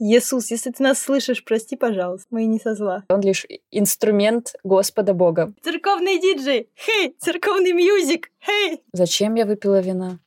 Иисус, если ты нас слышишь, прости, пожалуйста, мы не со зла. Он лишь инструмент Господа Бога. Церковный диджей! Хей! Церковный мьюзик! Хей! Зачем я выпила вина?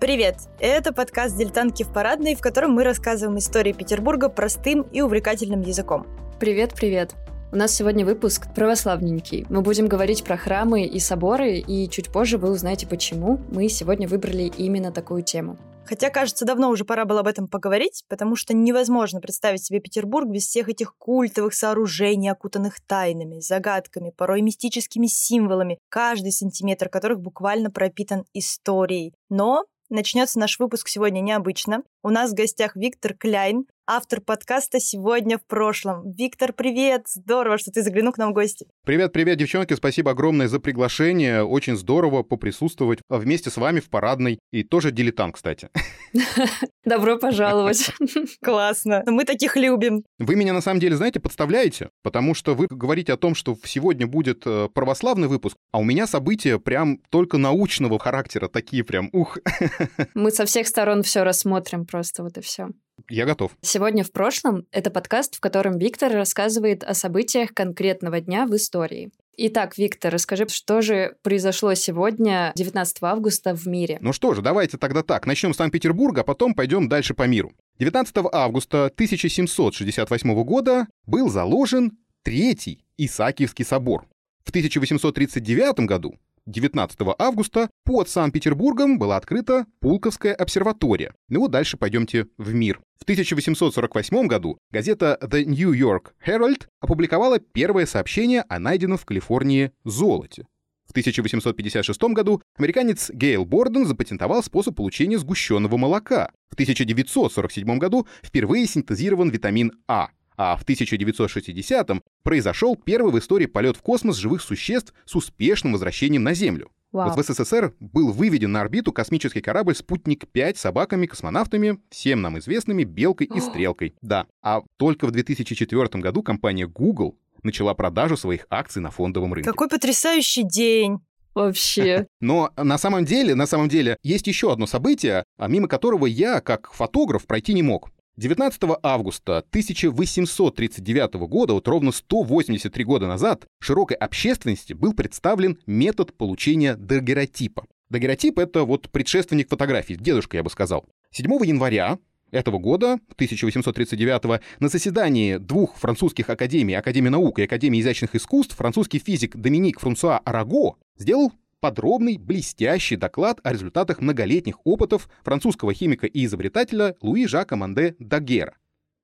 Привет! Это подкаст «Дилетантки в парадной», в котором мы рассказываем истории Петербурга простым и увлекательным языком. Привет-привет! У нас сегодня выпуск православненький. Мы будем говорить про храмы и соборы, и чуть позже вы узнаете, почему мы сегодня выбрали именно такую тему. Хотя, кажется, давно уже пора было об этом поговорить, потому что невозможно представить себе Петербург без всех этих культовых сооружений, окутанных тайнами, загадками, порой мистическими символами, каждый сантиметр которых буквально пропитан историей. Но Начнется наш выпуск сегодня необычно. У нас в гостях Виктор Кляйн, автор подкаста «Сегодня в прошлом». Виктор, привет! Здорово, что ты заглянул к нам в гости. Привет-привет, девчонки, спасибо огромное за приглашение. Очень здорово поприсутствовать вместе с вами в парадной. И тоже дилетант, кстати. Добро пожаловать. Классно. Мы таких любим. Вы меня на самом деле, знаете, подставляете, потому что вы говорите о том, что сегодня будет э, православный выпуск, а у меня события прям только научного характера, такие прям, ух. Мы со всех сторон все рассмотрим просто, вот и все. Я готов. Сегодня в прошлом — это подкаст, в котором Виктор рассказывает о событиях конкретного дня в истории. Итак, Виктор, расскажи, что же произошло сегодня, 19 августа, в мире? Ну что же, давайте тогда так. Начнем с Санкт-Петербурга, а потом пойдем дальше по миру. 19 августа 1768 года был заложен Третий Исаакиевский собор. В 1839 году 19 августа под Санкт-Петербургом была открыта Пулковская обсерватория. Ну вот дальше пойдемте в мир. В 1848 году газета The New York Herald опубликовала первое сообщение о найденном в Калифорнии золоте. В 1856 году американец Гейл Борден запатентовал способ получения сгущенного молока. В 1947 году впервые синтезирован витамин А а в 1960-м произошел первый в истории полет в космос живых существ с успешным возвращением на Землю. Вау. Вот в СССР был выведен на орбиту космический корабль «Спутник-5» с собаками-космонавтами, всем нам известными Белкой и Стрелкой. Да, а только в 2004 году компания Google начала продажу своих акций на фондовом рынке. Какой потрясающий день! Вообще. Но на самом деле, на самом деле, есть еще одно событие, а мимо которого я, как фотограф, пройти не мог. 19 августа 1839 года, вот ровно 183 года назад, широкой общественности был представлен метод получения дагеротипа. Дагеротип — это вот предшественник фотографии, дедушка, я бы сказал. 7 января этого года, 1839 на заседании двух французских академий, Академии наук и Академии изящных искусств, французский физик Доминик Франсуа Араго сделал подробный, блестящий доклад о результатах многолетних опытов французского химика и изобретателя Луи Жака Манде Дагера.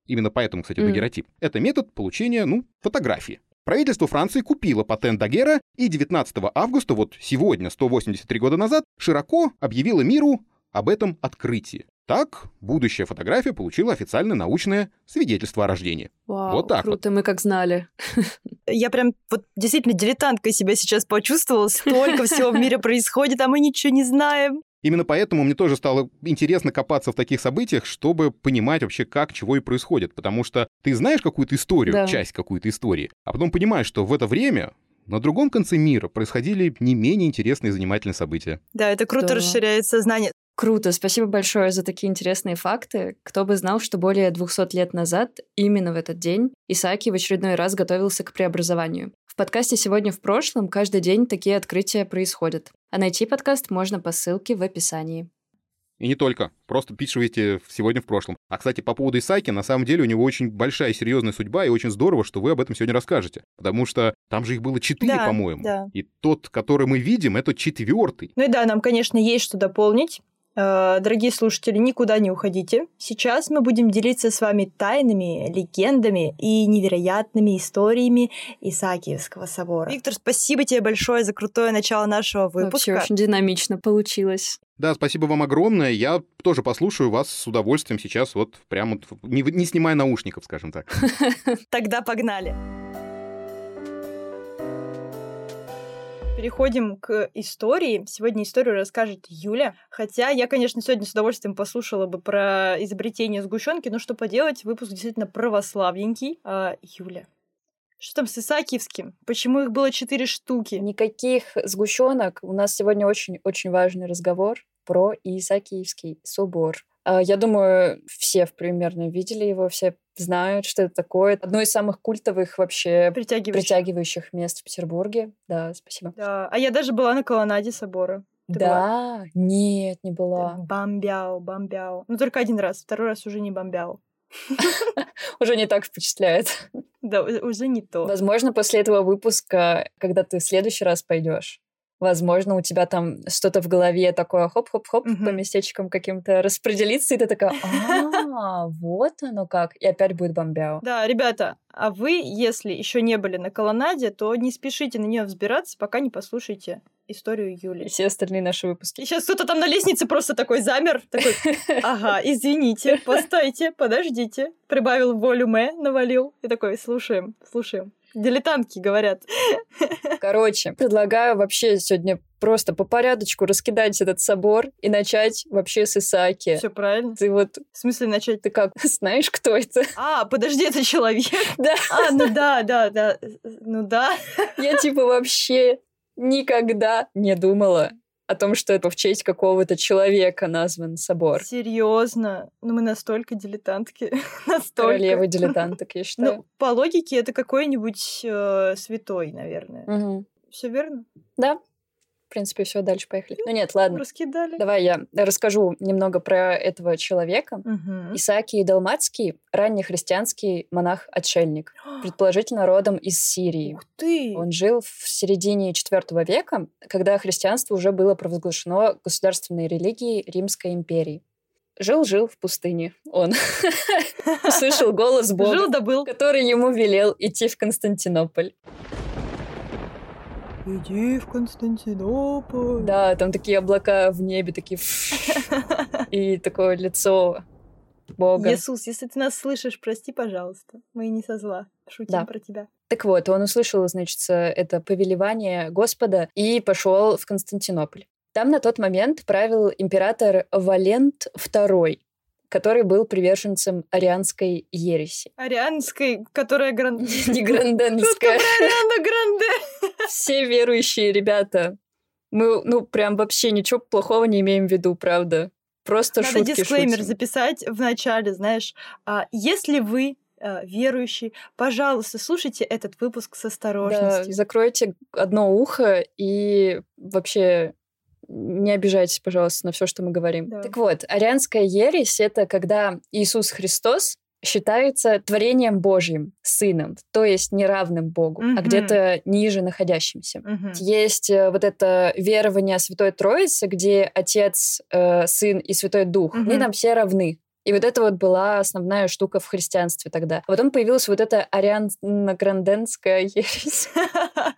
Именно поэтому, кстати, mm. дагеротип. Это метод получения, ну, фотографии. Правительство Франции купило патент Дагера и 19 августа, вот сегодня, 183 года назад, широко объявило миру об этом открытии. Так, будущая фотография получила официальное научное свидетельство о рождении. Вау, вот так круто, вот. мы как знали. Я прям вот действительно дилетанткой себя сейчас почувствовала. Столько всего в мире происходит, а мы ничего не знаем. Именно поэтому мне тоже стало интересно копаться в таких событиях, чтобы понимать вообще, как, чего и происходит. Потому что ты знаешь какую-то историю, Да. часть какой-то истории, а потом понимаешь, что в это время на другом конце мира происходили не менее интересные и занимательные события. Да, это круто Здорово. расширяет сознание. Круто, спасибо большое за такие интересные факты. Кто бы знал, что более 200 лет назад, именно в этот день, Исааки в очередной раз готовился к преобразованию. В подкасте «Сегодня в прошлом» каждый день такие открытия происходят. А найти подкаст можно по ссылке в описании. И не только. Просто пишите сегодня в прошлом. А, кстати, по поводу Исаки, на самом деле у него очень большая и серьезная судьба, и очень здорово, что вы об этом сегодня расскажете. Потому что там же их было четыре, Да, по-моему. да. И тот, который мы видим, это четвертый. Ну и да, нам, конечно, есть что дополнить. Э, Дорогие слушатели, никуда не уходите. Сейчас мы будем делиться с вами тайнами, легендами и невероятными историями Исаакиевского собора. Виктор, спасибо тебе большое за крутое начало нашего выпуска. Вообще очень динамично получилось. Да, спасибо вам огромное. Я тоже послушаю вас с удовольствием сейчас, вот прямо не, не снимая наушников, скажем так. Тогда погнали. Переходим к истории. Сегодня историю расскажет Юля. Хотя я, конечно, сегодня с удовольствием послушала бы про изобретение сгущенки, но что поделать, выпуск действительно православненький. А, Юля, что там с Исаакиевским? Почему их было четыре штуки? Никаких сгущенок. У нас сегодня очень-очень важный разговор про Исаакиевский собор. А, Я думаю, все примерно видели его, все знают, что это такое. Одно из самых культовых вообще Притягивающий. притягивающих мест в Петербурге. Да, спасибо. Да. А я даже была на колоннаде собора. Ты да, нет, не была. Бомбяу, бомбяу. Ну, только один раз. Второй раз уже не бомбяу. Уже не так впечатляет. Да, уже не то. Возможно, после этого выпуска, когда ты в следующий раз пойдешь, возможно, у тебя там что-то в голове такое хоп-хоп-хоп Мгм. по местечкам каким-то распределится, и ты такая, а, вот оно как. И опять будет бомбяу. Да, ребята, а вы, если еще не были на колоннаде, то не спешите на нее взбираться, пока не послушаете историю И Юли. все остальные наши выпуски. И сейчас кто-то там на лестнице просто такой замер, такой, ага, извините, постойте, подождите. Прибавил волюме, навалил. И такой, слушаем, слушаем. Дилетантки говорят. Короче, предлагаю вообще сегодня просто по порядочку раскидать этот собор и начать вообще с Исааки. Все правильно. Ты вот, В смысле начать? ты как, знаешь, кто это? А, подожди, это человек. Да. А, ну да, да, да. Ну да. Я типа вообще никогда не думала о том, что это в честь какого-то человека назван собор. Серьезно. Ну мы настолько дилетантки. Настолько. Королева дилетанток, я считаю. Ну, по логике, это какой-нибудь э, святой, наверное. Мгм. Все верно? Да, принципе, все, дальше поехали. Ну нет, ладно. Раскидали. Давай я расскажу немного про этого человека. Мгм. Исаакий Далмацкий — раннехристианский монах-отшельник, предположительно родом из Сирии. Ух ты! Он жил в середине IV века, когда христианство уже было провозглашено государственной религией Римской империи. Жил-жил в пустыне он. Услышал голос Бога, который ему велел идти в Константинополь. Иди в Константинополь. Да, там такие облака в небе, такие... И такое лицо Бога. Иисус, если ты нас слышишь, прости, пожалуйста. Мы не со зла. Шутим Да. про тебя. Так вот, он услышал, значит, это повелевание Господа и пошел в Константинополь. Там на тот момент правил император Валент II, который был приверженцем арианской ереси. Арианской, которая гран... Не гранденская. Все верующие ребята. Мы, ну, прям вообще ничего плохого не имеем в виду, правда. Просто Надо шутки дисклеймер шутим. записать в начале, знаешь. а, если вы а, верующий, пожалуйста, слушайте этот выпуск с Да, осторожностью. закройте одно ухо и вообще не обижайтесь, пожалуйста, на все, что мы говорим. Да. Так вот, арианская ересь — это когда Иисус Христос считается творением Божьим, сыном, то есть неравным Богу, а Мгм. где-то ниже находящимся. Мгм. Есть э, вот это верование Святой Троице, где Отец, э, Сын и Святой Дух, они Мгм. там все равны. И вот это вот была основная штука в христианстве тогда. А потом появилась вот эта ариано-гранденская ересь,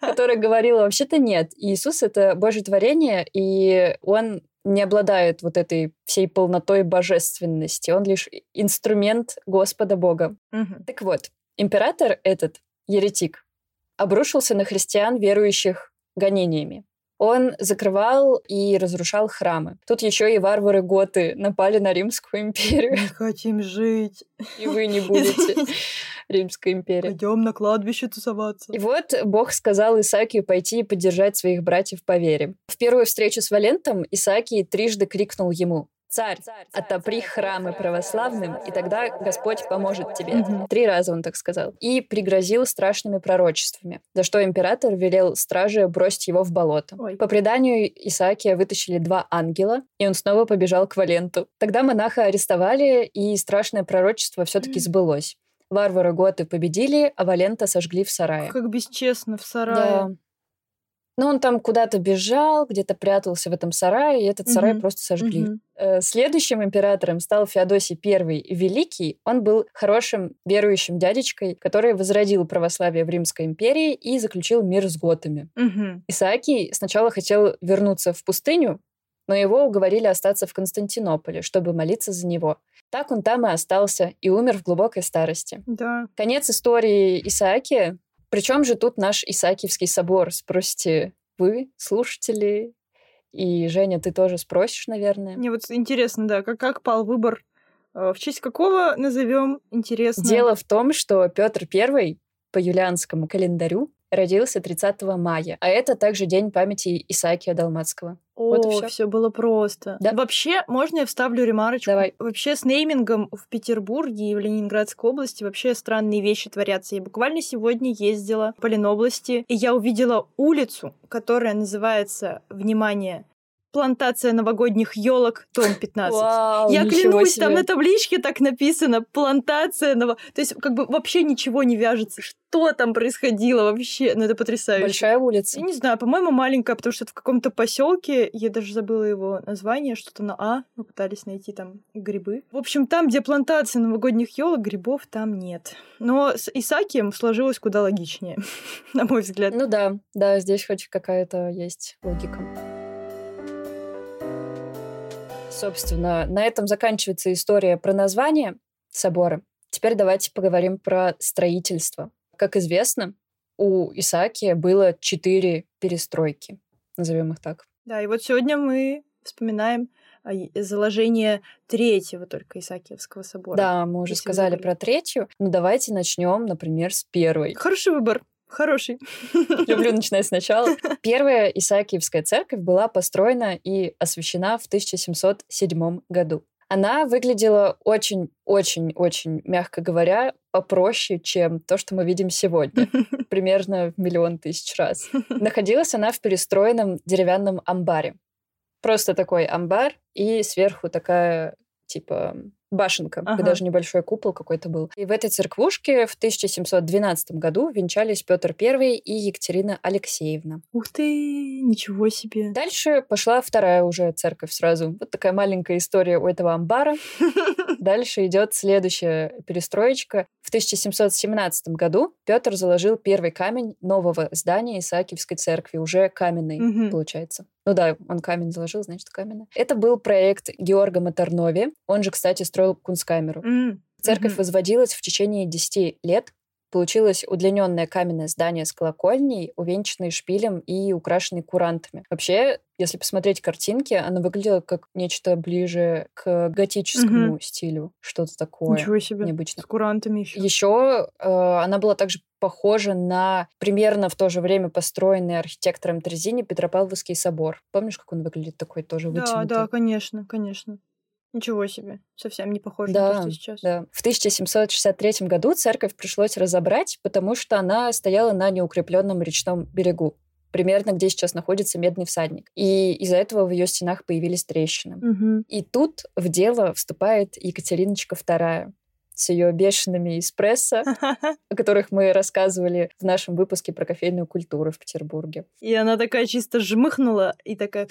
которая говорила, вообще-то нет, Иисус — это Божье творение, и Он не обладает вот этой всей полнотой божественности. Он лишь инструмент Господа Бога. Мгм. Так вот, император этот, еретик, обрушился на христиан, верующих гонениями. Он закрывал и разрушал храмы. Тут еще и варвары-готы напали на Римскую империю, Не хотим жить. и вы не будете Римской империи. Пойдем на кладбище тусоваться. И вот Бог сказал Исаакию пойти и поддержать своих братьев по вере. В первую встречу с Валентом Исаакий трижды крикнул ему «Царь, отопри храмы православным, и тогда Господь поможет тебе». Мгм. Три раза он так сказал. И пригрозил страшными пророчествами, за что император велел страже бросить его в болото. Ой. По преданию Исаакия вытащили два ангела, и он снова побежал к Валенту. Тогда монаха арестовали, и страшное пророчество все-таки сбылось. Варвары Готы победили, а Валента сожгли в сарае. Как бесчестно в Да. Ну, он там куда-то бежал, где-то прятался в этом сарае, и этот сарай Мгм. просто сожгли. Э, Следующим императором стал Феодосий I Великий. Он был хорошим верующим дядечкой, который возродил православие в Римской империи и заключил мир с готами. Мгм. Исаакий сначала хотел вернуться в пустыню, но его уговорили остаться в Константинополе, чтобы молиться за него. Так он там и остался и умер в глубокой старости. Да. Конец истории Исаакия. Причем же тут наш Исаакиевский собор, спросите вы, слушатели, и Женя, ты тоже спросишь, наверное. Мне вот интересно, да, как, как пал выбор, э, в честь какого назовем интересно. Дело в том, что Петр I по юлианскому календарю родился 30 мая. А это также день памяти Исаакия Далмацкого. О, Вот и всё. все было просто. Да. Вообще, можно я вставлю ремарочку? Давай. Вообще, с неймингом в Петербурге и в Ленинградской области вообще странные вещи творятся. Я буквально сегодня ездила по Ленобласти, и я увидела улицу, которая называется, внимание, плантация новогодних елок, том 15. Вау, Я клянусь, там себе. на табличке так написано плантация ново... То есть, как бы вообще ничего не вяжется. Что там происходило вообще? Ну, это потрясающе. Большая улица. Я не знаю, по-моему, маленькая, потому что это в каком-то поселке, я даже забыла его название, что-то на А, мы пытались найти там грибы. В общем, там, где плантация новогодних елок, грибов там нет. Но с Исакием сложилось куда логичнее, на мой взгляд. Ну да, да, здесь хоть какая-то есть логика. Собственно, на этом заканчивается история про название собора. Теперь давайте поговорим про строительство. Как известно, у Исаакия было четыре перестройки, назовем их так. Да, и вот сегодня мы вспоминаем а, заложение третьего только Исаакиевского собора. Да, мы уже Если сказали про третью, но давайте начнем, например, с первой. Хороший выбор. Хороший. Люблю начинать сначала. Первая Исаакиевская церковь была построена и освящена в 1707 году. Она выглядела очень-очень-очень, мягко говоря, попроще, чем то, что мы видим сегодня. Примерно миллион тысяч раз. Находилась она в перестроенном деревянном амбаре. Просто такой амбар, и сверху такая, типа, башенка, Ага. даже небольшой купол какой-то был. И в этой церквушке в 1712 году венчались Петр I и Екатерина Алексеевна. Ух ты, ничего себе. Дальше пошла вторая уже церковь сразу. Вот такая маленькая история у этого амбара. Дальше идет следующая перестроечка. В 1717 году Петр заложил первый камень нового здания Исаакиевской церкви, уже каменный, получается. Ну да, он камень заложил, значит, каменный. Это был проект Георга Матернови. Он же, кстати, строил Кунсткамеру. М, Церковь мгм. возводилась в течение 10 лет. Получилось удлиненное каменное здание с колокольней, увенчанной шпилем и украшенной курантами. Вообще, если посмотреть картинки, она выглядела как нечто ближе к готическому стилю. Что-то такое Ничего себе. необычное. С курантами еще. Еще э, она была также похожа на примерно в то же время построенный архитектором Трезини Петропавловский собор. Помнишь, как он выглядит такой тоже Да, вытянутый? да, конечно, конечно. Ничего себе. Совсем не похоже на Да, то, что сейчас. Да. В 1763 году церковь пришлось разобрать, потому что она стояла на неукрепленном речном берегу, примерно где сейчас находится Медный всадник. И из-за этого в ее стенах появились трещины. Мгм. И тут в дело вступает Екатериночка II с ее бешеными эспрессо, о которых мы рассказывали в нашем выпуске про кофейную культуру в Петербурге. И она такая чисто жмыхнула и такая,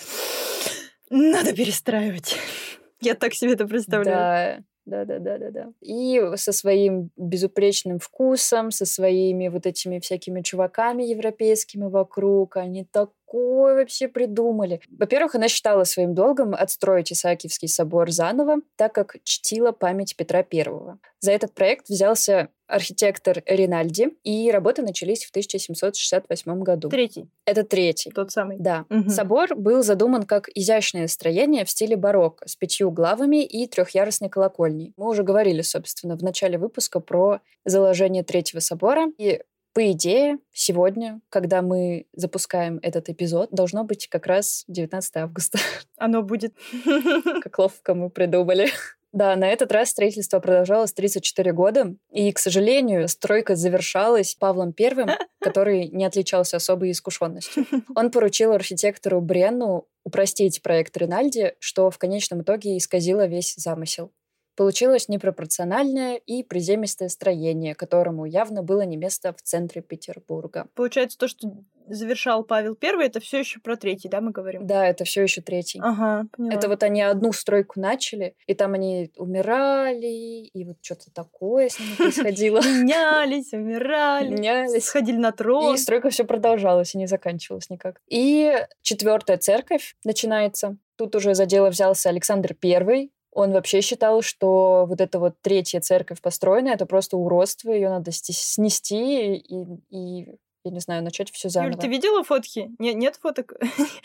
надо перестраивать. Я так себе это представляю. Да, да, да, да, да, да. И со своим безупречным вкусом, со своими вот этими всякими чуваками европейскими вокруг, они такое вообще придумали. Во-первых, она считала своим долгом отстроить Исаакиевский собор заново, так как чтила память Петра Первого. За этот проект взялся архитектор Ринальди, и работы начались в 1768 году. Третий, Это третий. тот самый. Да. Мгм. Собор был задуман как изящное строение в стиле барокко с пятью главами и трехъярусной колокольней. Мы уже говорили, собственно, в начале выпуска про заложение третьего собора. И по идее, сегодня, когда мы запускаем этот эпизод, должно быть как раз 19 августа. Оно будет. Как ловко мы придумали. Да, на этот раз строительство продолжалось 34 года, и, к сожалению, стройка завершалась Павлом Первым, который не отличался особой искушенностью. Он поручил архитектору Бренну упростить проект Ринальди, что в конечном итоге исказило весь замысел. Получилось непропорциональное и приземистое строение, которому явно было не место в центре Петербурга. Получается, то, что завершал Павел Первый, это все еще про третий, да, мы говорим? Да, это все еще третий. Ага, поняла. Это вот они одну стройку начали, и там они умирали, и вот что-то такое с ними происходило. Менялись, умирали, Менялись. сходили на трон. И стройка все продолжалась и не заканчивалась никак. И четвертая церковь начинается. Тут уже за дело взялся Александр Первый. Он вообще считал, что вот эта вот третья церковь построенная, это просто уродство, ее надо сти- снести и, и я не знаю, начать все заново. Юль, ты видела фотки? Нет, нет фоток?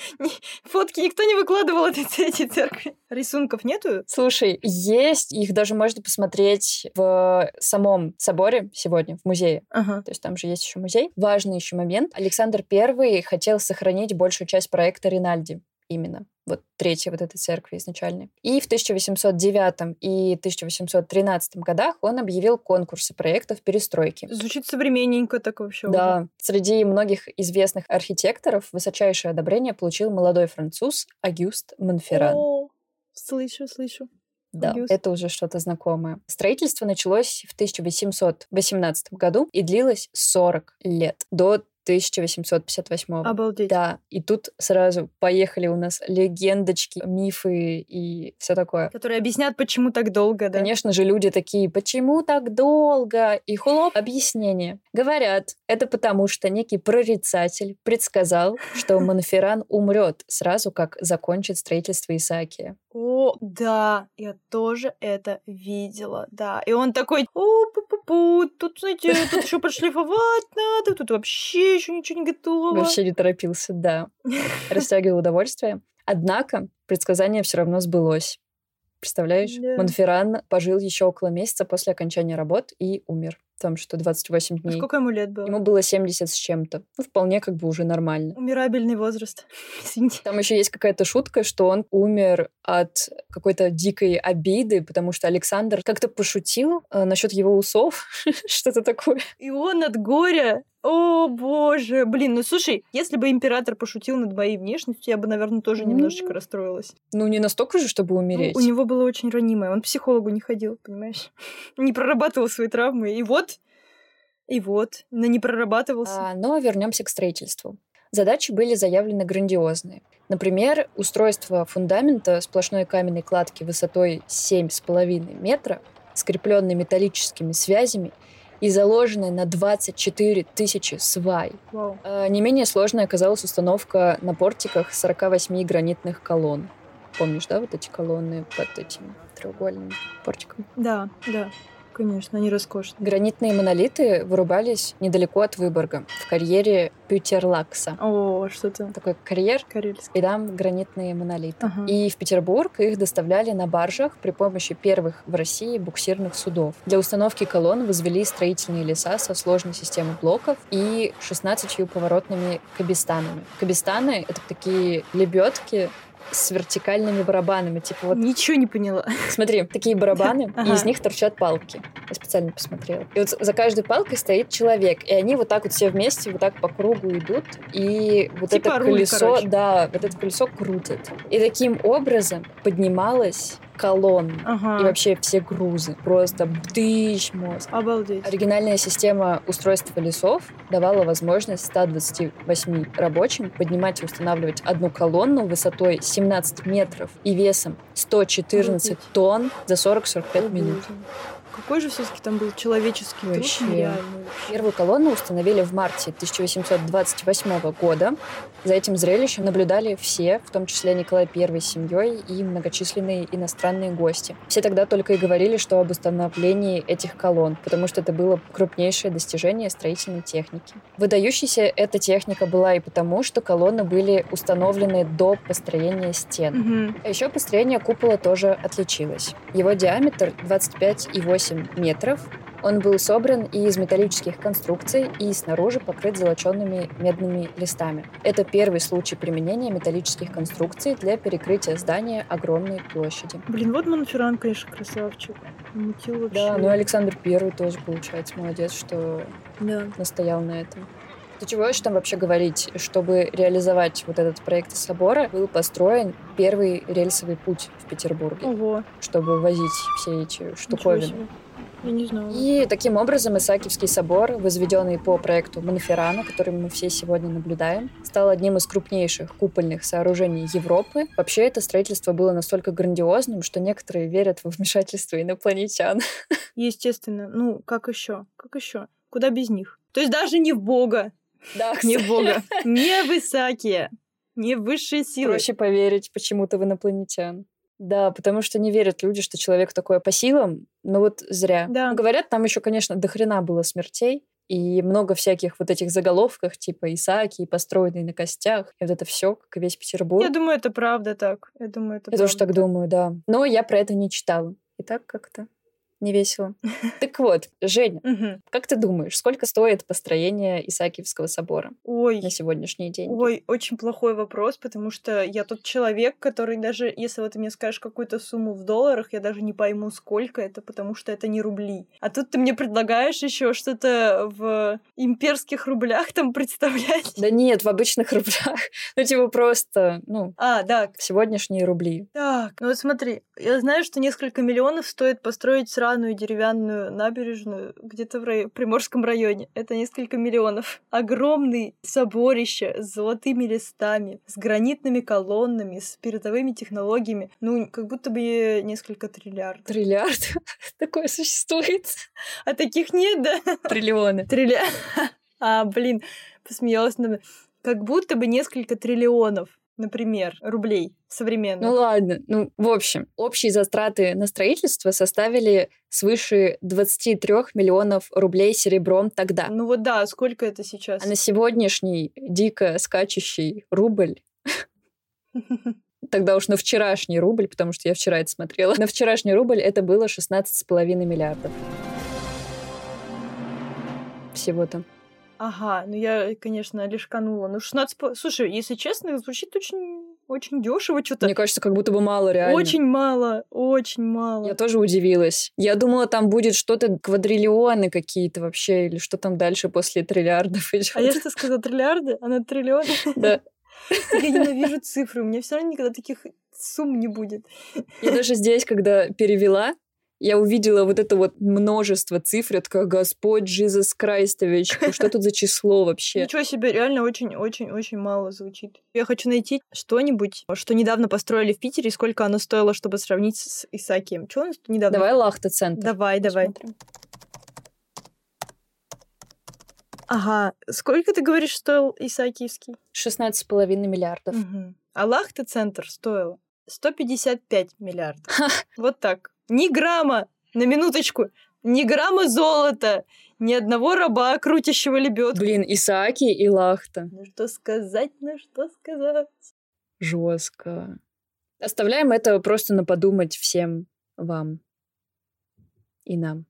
Фотки никто не выкладывал этой, этой церкви. Рисунков нету? Слушай, есть, их даже можно посмотреть в самом соборе сегодня, в музее. Ага. То есть там же есть еще музей. Важный еще момент. Александр I хотел сохранить большую часть проекта Ринальди именно вот третьей вот этой церкви изначальной. И в 1809 и 1813 годах он объявил конкурсы проектов перестройки. Звучит современненько так вообще. Да. Уже. Среди многих известных архитекторов высочайшее одобрение получил молодой француз Агюст Монферран. О, слышу, слышу. Да, Агюст. это уже что-то знакомое. Строительство началось в 1818 году и длилось 40 лет, до 1858. Обалдеть. Да, и тут сразу поехали у нас легендочки, мифы и все такое. Которые объяснят, почему так долго, да? Конечно же, люди такие, почему так долго? И хлоп, объяснение. Говорят, это потому, что некий прорицатель предсказал, что Монферран умрет сразу, как закончит строительство Исаакия. О, да, я тоже это видела, да. И он такой, о, пу-пу-пу, тут, знаете, тут еще подшлифовать надо, тут вообще еще ничего не готово. Вообще не торопился, да. Растягивал удовольствие. Однако предсказание все равно сбылось. Представляешь? Да. Монферран пожил еще около месяца после окончания работ и умер там что 28 а дней. А сколько ему лет было? Ему было 70 с чем-то. Ну, вполне как бы уже нормально. Умирабельный возраст. Извините. Там еще есть какая-то шутка, что он умер от какой-то дикой обиды, потому что Александр как-то пошутил э, насчет его усов, что-то такое. И он от горя о, боже, блин, ну слушай, если бы император пошутил над моей внешностью, я бы, наверное, тоже немножечко расстроилась. Ну, не настолько же, чтобы умереть. Ну, у него было очень ранимое. Он к психологу не ходил, понимаешь? Не прорабатывал свои травмы. И вот и вот, но не прорабатывался. А, но вернемся к строительству. Задачи были заявлены грандиозные. Например, устройство фундамента сплошной каменной кладки высотой 7,5 метра, скрепленной металлическими связями и заложенной на 24 тысячи свай. Wow. А, не менее сложной оказалась установка на портиках 48 гранитных колонн. Помнишь, да, вот эти колонны под этим треугольным портиком? Да, да. Конечно, они роскошные. Гранитные монолиты вырубались недалеко от Выборга, в карьере Пютерлакса. О, что-то. Такой карьер. Карельский. И там гранитные монолиты. Ага. И в Петербург их доставляли на баржах при помощи первых в России буксирных судов. Для установки колонн возвели строительные леса со сложной системой блоков и 16 поворотными кабистанами. Кабистаны — это такие лебедки, с вертикальными барабанами. Типа вот... Ничего не поняла. Смотри, такие барабаны, и из них торчат палки. Я специально посмотрела. И вот за каждой палкой стоит человек, и они вот так вот все вместе, вот так по кругу идут, и вот типа это колесо, да, вот это колесо крутит. И таким образом поднималась колонн Ага. и вообще все грузы. Просто бдыщ мозг. Обалдеть. Оригинальная система устройства лесов давала возможность 128 рабочим поднимать и устанавливать одну колонну высотой 17 метров и весом 114 Обалдеть. тонн за 40-45 минут. Какой же все-таки там был человеческий труд Вообще. нереальный. Первую колонну установили в марте 1828 года. За этим зрелищем наблюдали все, в том числе Николай I с семьей и многочисленные иностранные гости. Все тогда только и говорили, что об установлении этих колонн, потому что это было крупнейшее достижение строительной техники. Выдающейся эта техника была и потому, что колонны были установлены до построения стен. Мгм. А еще построение купола тоже отличилось. Его диаметр 25,8 метров. Он был собран и из металлических конструкций и снаружи покрыт золоченными медными листами. Это первый случай применения металлических конструкций для перекрытия здания огромной площади. Блин, вот Монферран, конечно, красавчик. Мутил вообще. Да, ну Александр Первый тоже, получается, молодец, что Да. настоял на этом. То чего еще там вообще говорить? Чтобы реализовать вот этот проект собора, был построен первый рельсовый путь в Петербурге, Ого. чтобы возить все эти штуковины. Я не знала. И таким образом Исаакиевский собор, возведенный по проекту Монферрана, который мы все сегодня наблюдаем, стал одним из крупнейших купольных сооружений Европы. Вообще это строительство было настолько грандиозным, что некоторые верят в вмешательство инопланетян. Естественно. Ну, как еще? Как еще? Куда без них? То есть даже не в Бога. Да, Не в Бога. Не в Исаакия. Не в высшие силы. проще поверить почему-то в инопланетян. Да, потому что не верят люди, что человек такое по силам, но вот зря. Да. Говорят, там еще, конечно, до хрена было смертей, и много всяких вот этих заголовков, типа Исааки, построенный на костях, и вот это все, как весь Петербург. Я думаю, это правда так. Я думаю, это Я тоже так думаю, да. Но я про это не читала. И так как-то не весело. Так вот, Женя, как ты думаешь, сколько стоит построение Исаакиевского собора Ой, на сегодняшний день? Ой, очень плохой вопрос, потому что я тот человек, который даже, если вот ты мне скажешь какую-то сумму в долларах, я даже не пойму, сколько это, потому что это не рубли. А тут ты мне предлагаешь еще что-то в имперских рублях там представлять. Да нет, в обычных рублях. Ну, типа просто, ну, А, да. сегодняшние рубли. Так, ну вот смотри, я знаю, что несколько миллионов стоит построить сраную деревянную набережную где-то в рай- Приморском районе. Это несколько миллионов. Огромный соборище с золотыми листами, с гранитными колоннами, с передовыми технологиями. Ну, как будто бы несколько триллиардов. Триллиард. Такое существует. А таких нет, да? Триллионы. Триллиард. А, блин, посмеялась. надо. Как будто бы несколько триллионов, например, рублей современных. Ну ладно. Ну, в общем, общие затраты на строительство составили свыше 23 миллионов рублей серебром тогда. Ну вот да, сколько это сейчас? А на сегодняшний дико скачущий рубль Тогда уж на вчерашний рубль, потому что я вчера это смотрела. На вчерашний рубль это было 16,5 миллиардов. Всего-то. Ага, ну я, конечно, лишканула. Ну, 16... по- Слушай, если честно, звучит очень, очень дешево что-то. Мне кажется, как будто бы мало реально. Очень мало, очень мало. Я тоже удивилась. Я думала, там будет что-то квадриллионы какие-то вообще, или что там дальше после триллиардов идет. А я что сказала, триллиарды? Она триллион? Да. Я ненавижу цифры, у меня все равно никогда таких сумм не будет. Я даже здесь, когда перевела, я увидела вот это вот множество цифр, я такая, Господь Джизус Крайстович, что тут за число вообще? Ничего себе, реально очень-очень-очень мало звучит. Я хочу найти что-нибудь, что недавно построили в Питере, сколько оно стоило, чтобы сравнить с Исаакием. Что у нас тут недавно? Давай Лахта-центр. Давай, давай. Ага, сколько ты говоришь стоил Исаакиевский? 16,5 миллиардов. Мгм. А Лахта-центр стоило 155 миллиардов. Вот так. Ни грамма, на минуточку, ни грамма золота, ни одного раба, крутящего лебедку. Блин, Исааки и Лахта. Ну что сказать, ну что сказать. Жестко. Оставляем это просто на подумать всем вам и нам.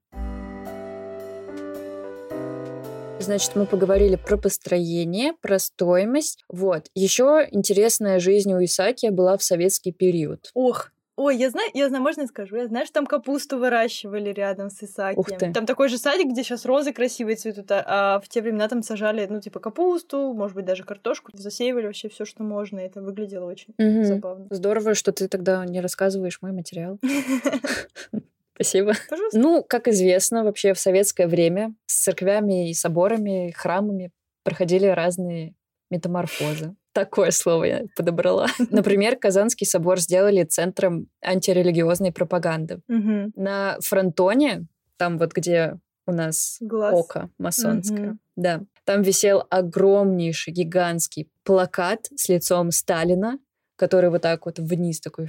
Значит, мы поговорили про построение, про стоимость. Вот. Еще интересная жизнь у Исаакия была в советский период. Ох, Ой, я знаю, я знаю, можно я скажу? Я знаю, что там капусту выращивали рядом с Исаакием. Ух ты. Там такой же садик, где сейчас розы красивые цветут, а, а в те времена там сажали, ну, типа капусту, может быть, даже картошку. Засеивали вообще все, что можно, и это выглядело очень Мгм. забавно. Здорово, что ты тогда не рассказываешь мой материал. Спасибо. Пожалуйста. Ну, как известно, вообще в советское время с церквями и соборами, храмами проходили разные метаморфозы. Такое слово я подобрала. Например, Казанский собор сделали центром антирелигиозной пропаганды. На фронтоне, там вот где у нас Глаз. око масонское, да, там висел огромнейший, гигантский плакат с лицом Сталина, который вот так вот вниз такой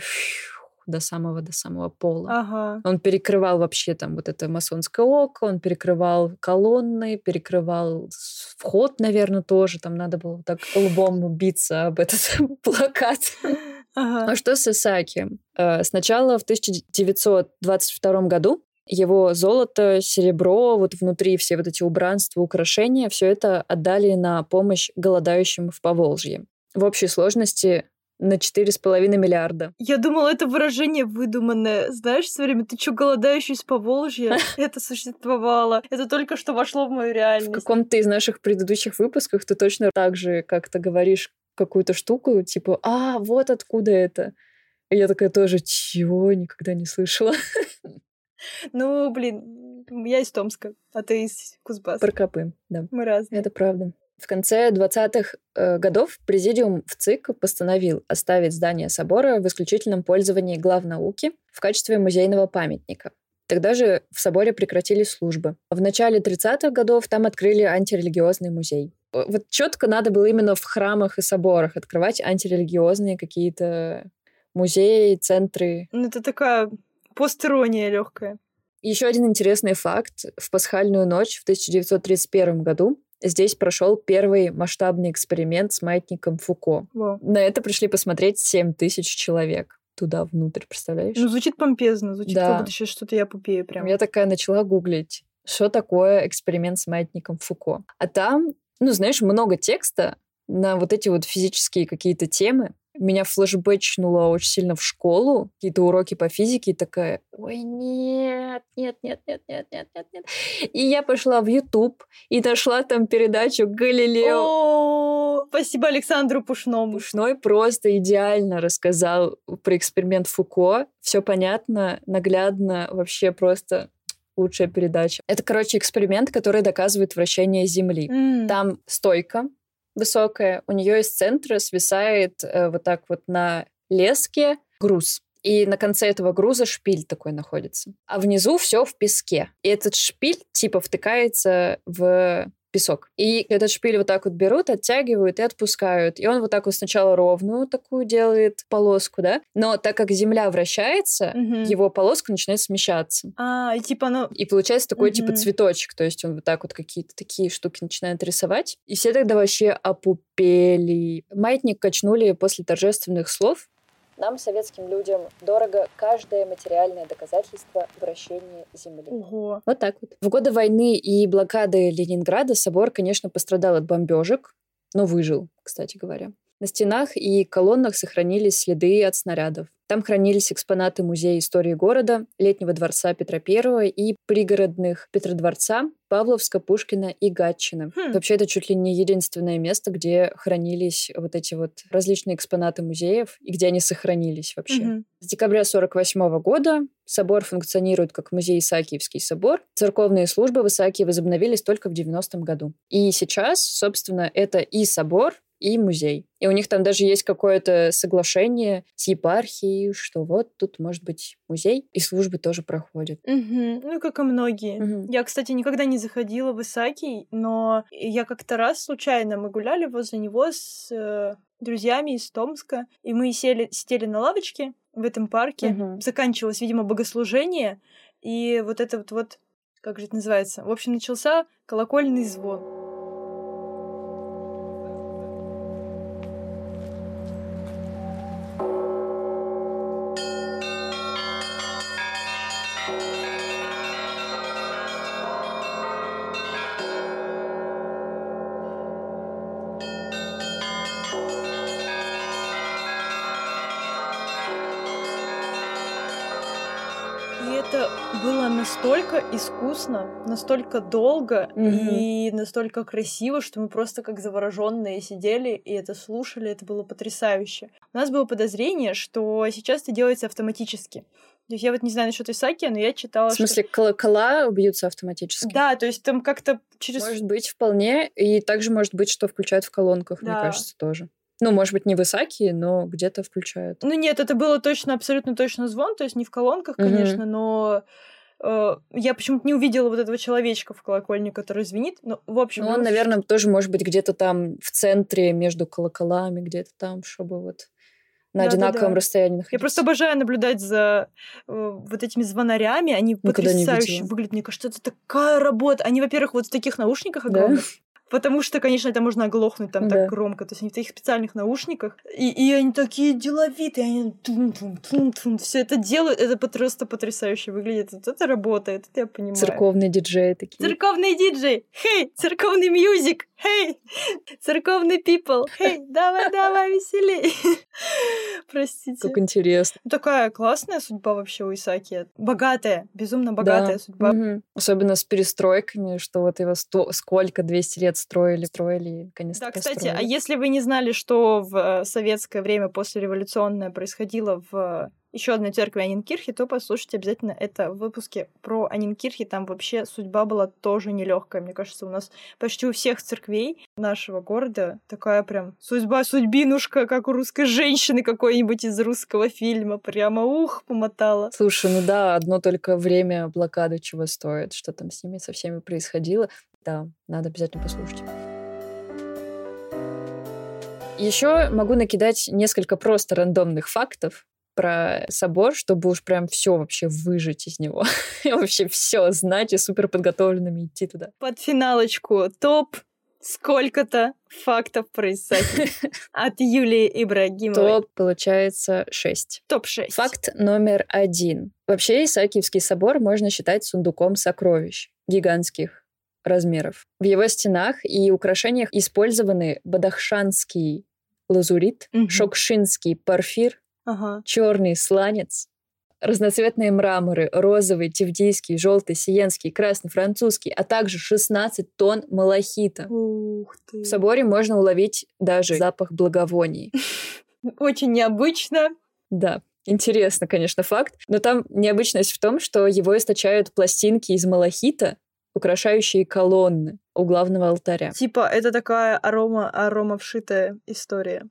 до самого до самого пола. Ага. Он перекрывал вообще там вот это масонское око, он перекрывал колонны, перекрывал вход, наверное, тоже. Там надо было так лбом биться об этот плакат. Ага. А что с Исаакием? Э, Сначала в 1922 году его золото, серебро, вот внутри все вот эти убранства, украшения, все это отдали на помощь голодающим в Поволжье. В общей сложности на 4,5 миллиарда. Я думала, это выражение выдуманное. Знаешь, все время ты чё, голодающий с Поволжья? Это существовало. Это только что вошло в мою В реальность. каком-то из наших предыдущих выпусках ты точно так же как-то говоришь какую-то штуку, типа, а, вот откуда это. И я такая тоже, чего, никогда не слышала. Ну, блин, я из Томска, а ты из Кузбасса. Про копы, да. Мы разные. Это правда. В конце 20-х э, годов президиум в ЦИК постановил оставить здание собора в исключительном пользовании главнауки в качестве музейного памятника. Тогда же в соборе прекратили службы. В начале 30-х годов там открыли антирелигиозный музей. Э, Вот четко надо было именно в храмах и соборах открывать антирелигиозные какие-то музеи, центры. Ну, это такая постирония легкая. Еще один интересный факт. В пасхальную ночь в 1931 году здесь прошел первый масштабный эксперимент с маятником Фуко. Вау. На это пришли посмотреть 7 тысяч человек туда внутрь, представляешь? Ну, звучит помпезно, звучит Да. как будто сейчас что-то я пупею прям. Я такая начала гуглить, что такое эксперимент с маятником Фуко. А там, ну, знаешь, много текста на вот эти вот физические какие-то темы. Меня флешбэчнуло очень сильно в школу, какие-то уроки по физике, и такая, ой, нет, нет, нет, нет, нет, нет, нет, нет. И я пошла в YouTube и нашла там передачу «Галилео». О, спасибо Александру Пушному. Пушной просто идеально рассказал про эксперимент Фуко. Все понятно, наглядно, вообще просто лучшая передача. Это, короче, эксперимент, который доказывает вращение Земли. М. Там стойка высокая, у нее из центра свисает э, вот так вот на леске груз. И на конце этого груза шпиль такой находится. А внизу все в песке. И этот шпиль типа втыкается в песок. И этот шпиль вот так вот берут, оттягивают и отпускают. И он вот так вот сначала ровную такую делает полоску, да? Но так как Земля вращается, Мгм. его полоска начинает смещаться. А, и типа оно... И получается такой типа Мгм. цветочек, то есть он вот так вот какие-то такие штуки начинает рисовать. И все тогда вообще опупели. Маятник качнули после торжественных слов. Нам, советским людям, дорого каждое материальное доказательство вращения Земли. Ого. Вот так вот. В годы войны и блокады Ленинграда собор, конечно, пострадал от бомбежек, но выжил, кстати говоря. На стенах и колоннах сохранились следы от снарядов. Там хранились экспонаты Музея истории города, Летнего дворца Петра I и пригородных Петродворца, Павловска, Пушкина и Гатчина. Хм. Вообще, это чуть ли не единственное место, где хранились вот эти вот различные экспонаты музеев и где они сохранились вообще. Мгм. С декабря 1948 года собор функционирует как музей Исаакиевский собор. Церковные службы в Исаакии возобновились только в 90-м году. И сейчас, собственно, это и собор, и музей. И у них там даже есть какое-то соглашение с епархией, что вот тут может быть музей, и службы тоже проходят. Мгм. Ну, как и многие. Мгм. Я, кстати, никогда не заходила в Исаакий, но я как-то раз случайно, мы гуляли возле него с э, друзьями из Томска, и мы сели, сидели на лавочке в этом парке. Мгм. Заканчивалось, видимо, богослужение, и вот это вот, вот, как же это называется? В общем, начался колокольный звон. Это было настолько искусно, настолько долго Мгм. и настолько красиво, что мы просто как завороженные сидели и это слушали. Это было потрясающе. У нас было подозрение, что сейчас это делается автоматически. То есть я вот не знаю насчет Исаки, но я читала, В смысле, колокола бьются автоматически? что... Да, то есть там как-то через... Может быть, вполне. И также может быть, что включают в колонках, мне Да. кажется, тоже. Ну, может быть, не в Исаакии, но где-то включают. Ну нет, это было точно, абсолютно точно звон, то есть не в колонках, Мгм. конечно, но э, я почему-то не увидела вот этого человечка в колокольне, который звенит. Ну, в общем, Ну, он, любом наверное, тоже может быть где-то там в центре между колоколами, где-то там, чтобы вот на Да-да-да. одинаковом расстоянии находиться. Я просто обожаю наблюдать за э, вот этими звонарями. Они Никогда потрясающе выглядят. Мне кажется, это такая работа. Они, во-первых, вот в таких наушниках Да? Потому что, конечно, это можно оглохнуть там Да. так громко. То есть они в таких специальных наушниках. И, и они такие деловитые. Они все это делают. Это просто потрясающе выглядит. Вот это работает. Это я понимаю. Церковные диджеи такие. Церковный диджей! Хей! Церковный мьюзик! Хей! Церковный people! Хей! Давай, давай, веселей! Простите. Как интересно. Ну, Такая классная судьба вообще у Исаки. Богатая, безумно богатая Да. судьба. Мгм. Особенно с перестройками, что вот его сто... сколько, 200 лет строили, строили и наконец-то Да, кстати, построили. а если вы не знали, что в э, советское время послереволюционное происходило в еще одной церкви Анинкирхи, то послушайте обязательно это в выпуске про Анинкирхи. Там вообще судьба была тоже нелегкая. Мне кажется, у нас почти у всех церквей нашего города такая прям судьба, судьбинушка, как у русской женщины какой-нибудь из русского фильма. Прямо ух, помотала. Слушай, ну да, одно только время блокады чего стоит, что там с ними со всеми происходило. Да, надо обязательно послушать. Еще могу накидать несколько просто рандомных фактов про собор, чтобы уж прям все вообще выжить из него. И вообще все знать и супер подготовленными идти туда. Под финалочку топ сколько-то фактов про Исаки от Юлии Ибрагимовой. Топ получается 6. Топ-6. Факт номер один. Вообще Исаакиевский собор можно считать сундуком сокровищ гигантских размеров. В его стенах и украшениях использованы бадахшанский лазурит, Мгм. шокшинский порфир, Ага. черный сланец, разноцветные мраморы, розовый, тевдийский, желтый, сиенский, красный, французский, а также 16 тонн малахита. Ух ты. В соборе можно уловить даже запах благовоний. Очень необычно. Да, интересно, конечно, факт. Но там необычность в том, что его источают пластинки из малахита, украшающие колонны у главного алтаря. Типа, это такая арома, арома вшитая история.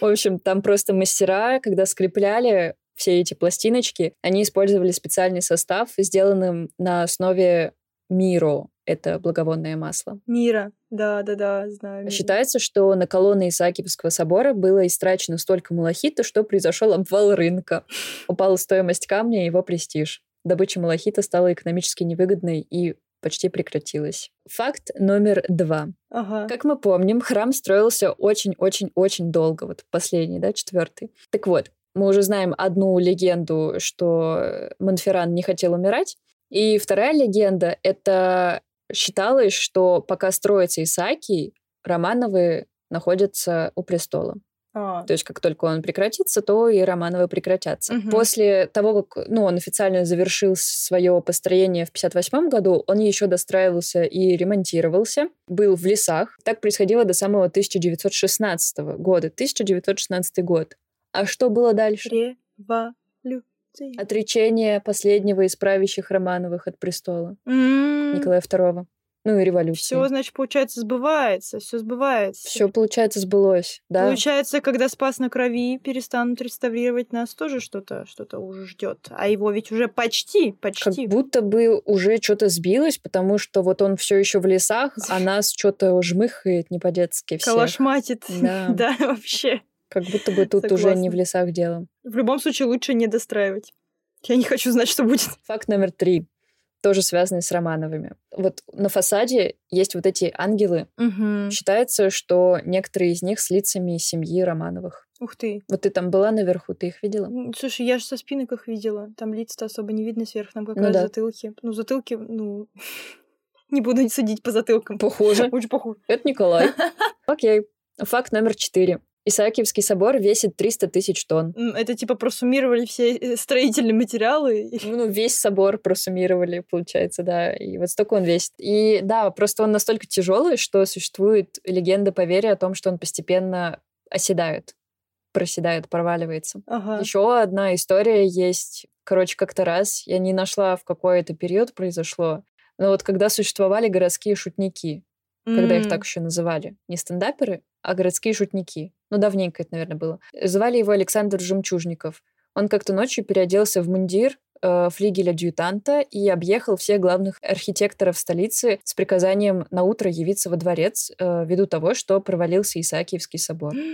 В общем, там просто мастера, когда скрепляли все эти пластиночки, они использовали специальный состав, сделанным на основе миро. Это благовонное масло. Мира. Да-да-да, знаю. мира. Считается, что на колонны Исаакиевского собора было истрачено столько малахита, что произошел обвал рынка. Упала стоимость камня и его престиж. Добыча малахита стала экономически невыгодной и почти прекратилась. Факт номер два. Ага. Как мы помним, храм строился очень-очень-очень долго, вот последний, да, четвертый. Так вот, мы уже знаем одну легенду, что Монферран не хотел умирать, и вторая легенда — это считалось, что пока строится Исаакий, Романовы находятся у престола. А, То есть как только он прекратится, то и Романовы прекратятся. Мгм. После того, как ну, он официально завершил свое построение в 58 году, он еще достраивался и ремонтировался, был в лесах. Так происходило до самого 1916 года. 1916 год. А что было дальше? революция. Отречение последнего из правящих Романовых от престола, М, Николая II. Ну и революции. Все, значит, получается, сбывается. Все сбывается. Все, получается, сбылось, да? Получается, когда спас на крови перестанут реставрировать нас, тоже что-то что уже ждет. А его ведь уже почти, Как почти. будто бы уже что-то сбилось, потому что вот он все еще в лесах, а нас что-то жмыхает не по-детски. Калашматит. Да. да, вообще. Как будто бы тут уже не в лесах дело. В любом случае лучше не достраивать. Я не хочу знать, что будет. Факт номер три. Тоже связанный с Романовыми. Вот на фасаде есть вот эти ангелы. Считается, что некоторые из них с лицами семьи Романовых. Ух ты. Вот ты там была наверху, ты их видела? Слушай, я же со спинок их видела. Там лица-то особо не видно сверху, там как Ну раз да. затылки. Ну, затылки, ну... Не буду судить по затылкам. Похоже. Очень похоже. Это Николай. Окей. Факт номер четыре. Исаакиевский собор весит 300 тысяч тонн. Это типа просуммировали все э, строительные материалы. и- Ну, весь собор просуммировали, получается, да. И вот столько он весит. И да, просто он настолько тяжелый, что существует легенда поверья о том, что он постепенно оседает, проседает, проваливается. Ага. Еще одна история есть. Короче, как-то раз я не нашла, в какой это период произошло. Но вот когда существовали городские шутники, когда их так еще называли. Не стендаперы, а городские шутники. Ну, давненько это, наверное, было. Звали его Александр Жемчужников. Он как-то ночью переоделся в мундир э, флигеля-адъютанта и объехал всех главных архитекторов столицы с приказанием на утро явиться во дворец э, ввиду того, что провалился Исаакиевский собор.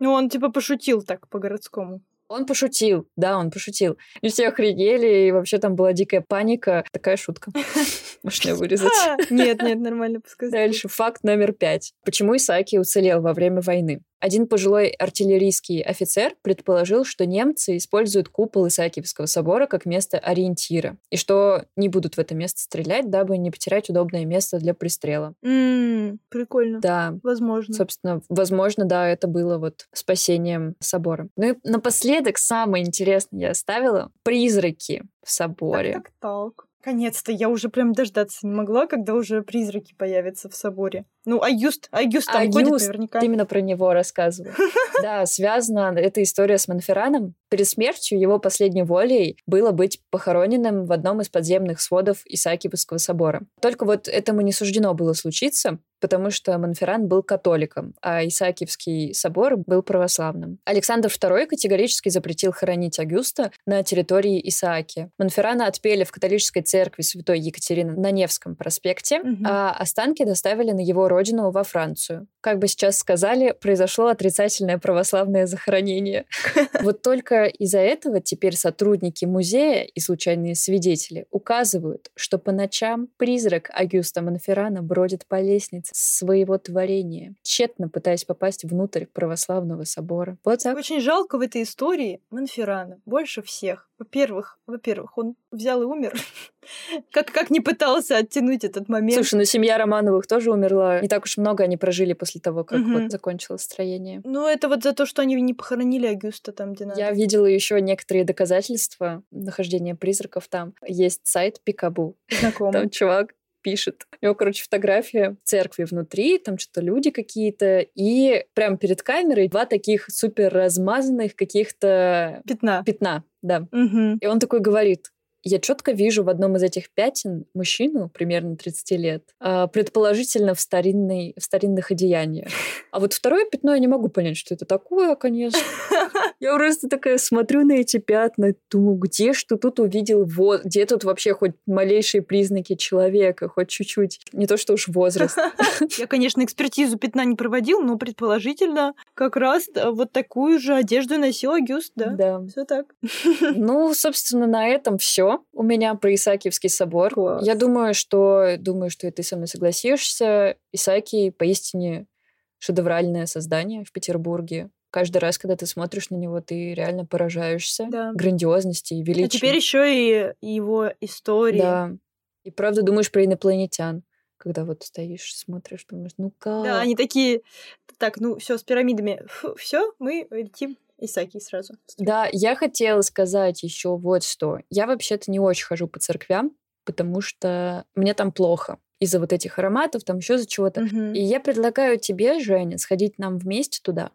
Ну, он типа пошутил так по-городскому. Он пошутил, да, он пошутил. И все охренели, и вообще там была дикая паника. Такая шутка. Может, мне вырезать? Нет, нет, нормально подсказать. Дальше факт номер пять. Почему Исааки уцелел во время войны? Один пожилой артиллерийский офицер предположил, что немцы используют купол Исаакиевского собора как место ориентира, и что не будут в это место стрелять, дабы не потерять удобное место для пристрела. М, Прикольно. Да, Возможно. собственно, возможно, да, это было вот спасением собора. Ну и напоследок самое интересное я оставила — призраки в соборе. Так, так, так. Наконец-то, я уже прям дождаться не могла, когда уже призраки появятся в соборе. Ну, Аюст, Аюст там А ходит наверняка. Именно про него рассказываю. Да, связана эта история с Монферраном. Перед смертью его последней волей было быть похороненным в одном из подземных сводов Исаакиевского собора. Только вот этому не суждено было случиться, потому что Монферран был католиком, а Исаакиевский собор был православным. Александр II категорически запретил хоронить Агюста на территории Исаакия. Монферрана отпели в католической церкви Святой Екатерины на Невском проспекте, Мгм. а останки доставили на его родину во Францию. как бы сейчас сказали, произошло отрицательное православное захоронение. Вот только из-за этого теперь сотрудники музея и случайные свидетели указывают, что по ночам призрак Агюста Монферрана бродит по лестнице своего творения, тщетно пытаясь попасть внутрь православного собора. Вот так. Очень жалко в этой истории Монферрана. Больше всех. Во-первых, во-первых, он взял и умер. как, как не пытался оттянуть этот момент. Слушай, ну семья Романовых тоже умерла. Не так уж много они прожили после того, как угу. вот закончилось строение. Ну, это вот за то, что они не похоронили Агюста там, где надо. Я видела еще некоторые доказательства нахождения призраков там. Есть сайт Пикабу. Знакомый. Там чувак пишет. У него, короче, фотография церкви внутри, там что-то люди какие-то, и прямо перед камерой два таких супер размазанных каких-то... Пятна. Пятна, да. Угу. И он такой говорит, я четко вижу в одном из этих пятен мужчину примерно 30 лет, а, предположительно в, старинной, в старинных одеяниях. А вот второе пятно я не могу понять, что это такое, конечно. Я просто такая смотрю на эти пятна, думаю, где что тут увидел, вот, где тут вообще хоть малейшие признаки человека, хоть чуть-чуть. Не то, что уж возраст. Я, конечно, экспертизу пятна не проводил, но предположительно как раз вот такую же одежду носил Агюст, да? Да. Все так. Ну, собственно, на этом все у меня про Исаакиевский собор. Класс. Я думаю, что думаю, что ты со мной согласишься. Исаакий поистине шедевральное создание в Петербурге. Каждый раз, когда ты смотришь на него, ты реально поражаешься да. грандиозности и величию. А теперь еще и его история. Да. И правда думаешь про инопланетян когда вот стоишь, смотришь, думаешь, ну как? Да, они такие, так, ну все с пирамидами, все, мы летим. Исаки сразу. Да, я хотела сказать еще вот что. Я вообще-то не очень хожу по церквям, потому что мне там плохо из-за вот этих ароматов, там еще за чего-то. Угу. И я предлагаю тебе, Женя, сходить нам вместе туда.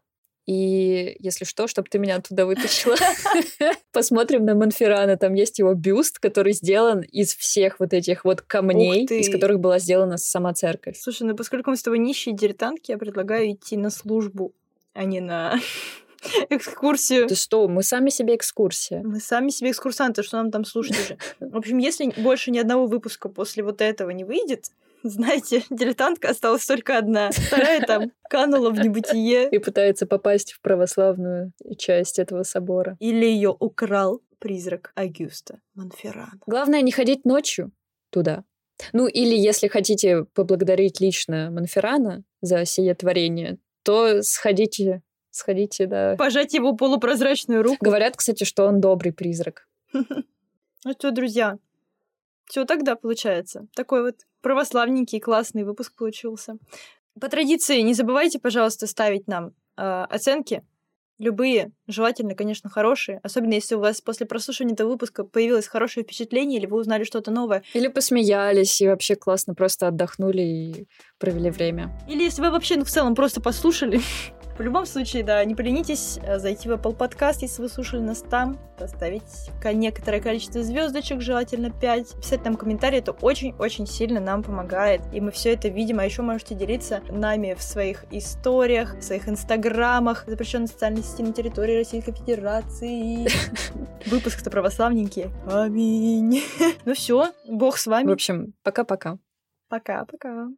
И если что, чтобы ты меня оттуда вытащила. Посмотрим на Монферрана. Там есть его бюст, который сделан из всех вот этих вот камней, из которых была сделана сама церковь. Слушай, ну поскольку мы с тобой нищие дилетантки, я предлагаю идти на службу, а не на экскурсию. Ты что, мы сами себе экскурсия. Мы сами себе экскурсанты, что нам там слушать уже. В общем, если больше ни одного выпуска после вот этого не выйдет, знаете, дилетантка осталась только одна. Вторая там канула в небытие. И пытается попасть в православную часть этого собора. Или ее украл призрак Агюста Монферрана. Главное не ходить ночью туда. Ну, или если хотите поблагодарить лично Монферрана за сие творение, то сходите Сходите, да. Пожать его полупрозрачную руку. Говорят, кстати, что он добрый призрак. Ну что, друзья, все тогда получается. Такой вот православненький классный выпуск получился. По традиции, не забывайте, пожалуйста, ставить нам э, оценки. Любые, желательно, конечно, хорошие. Особенно, если у вас после прослушивания этого выпуска появилось хорошее впечатление, или вы узнали что-то новое. Или посмеялись и вообще классно просто отдохнули и провели время. Или если вы вообще ну, в целом просто послушали В любом случае, да, не поленитесь э, зайти в Apple Podcast, если вы слушали нас там, поставить некоторое количество звездочек, желательно 5, писать нам комментарии, это очень-очень сильно нам помогает. И мы все это видим, а еще можете делиться нами в своих историях, в своих инстаграмах, запрещенной социальной сети на территории Российской Федерации. Выпуск-то православненький. Аминь. Ну все, бог с вами. В общем, пока-пока. Пока-пока.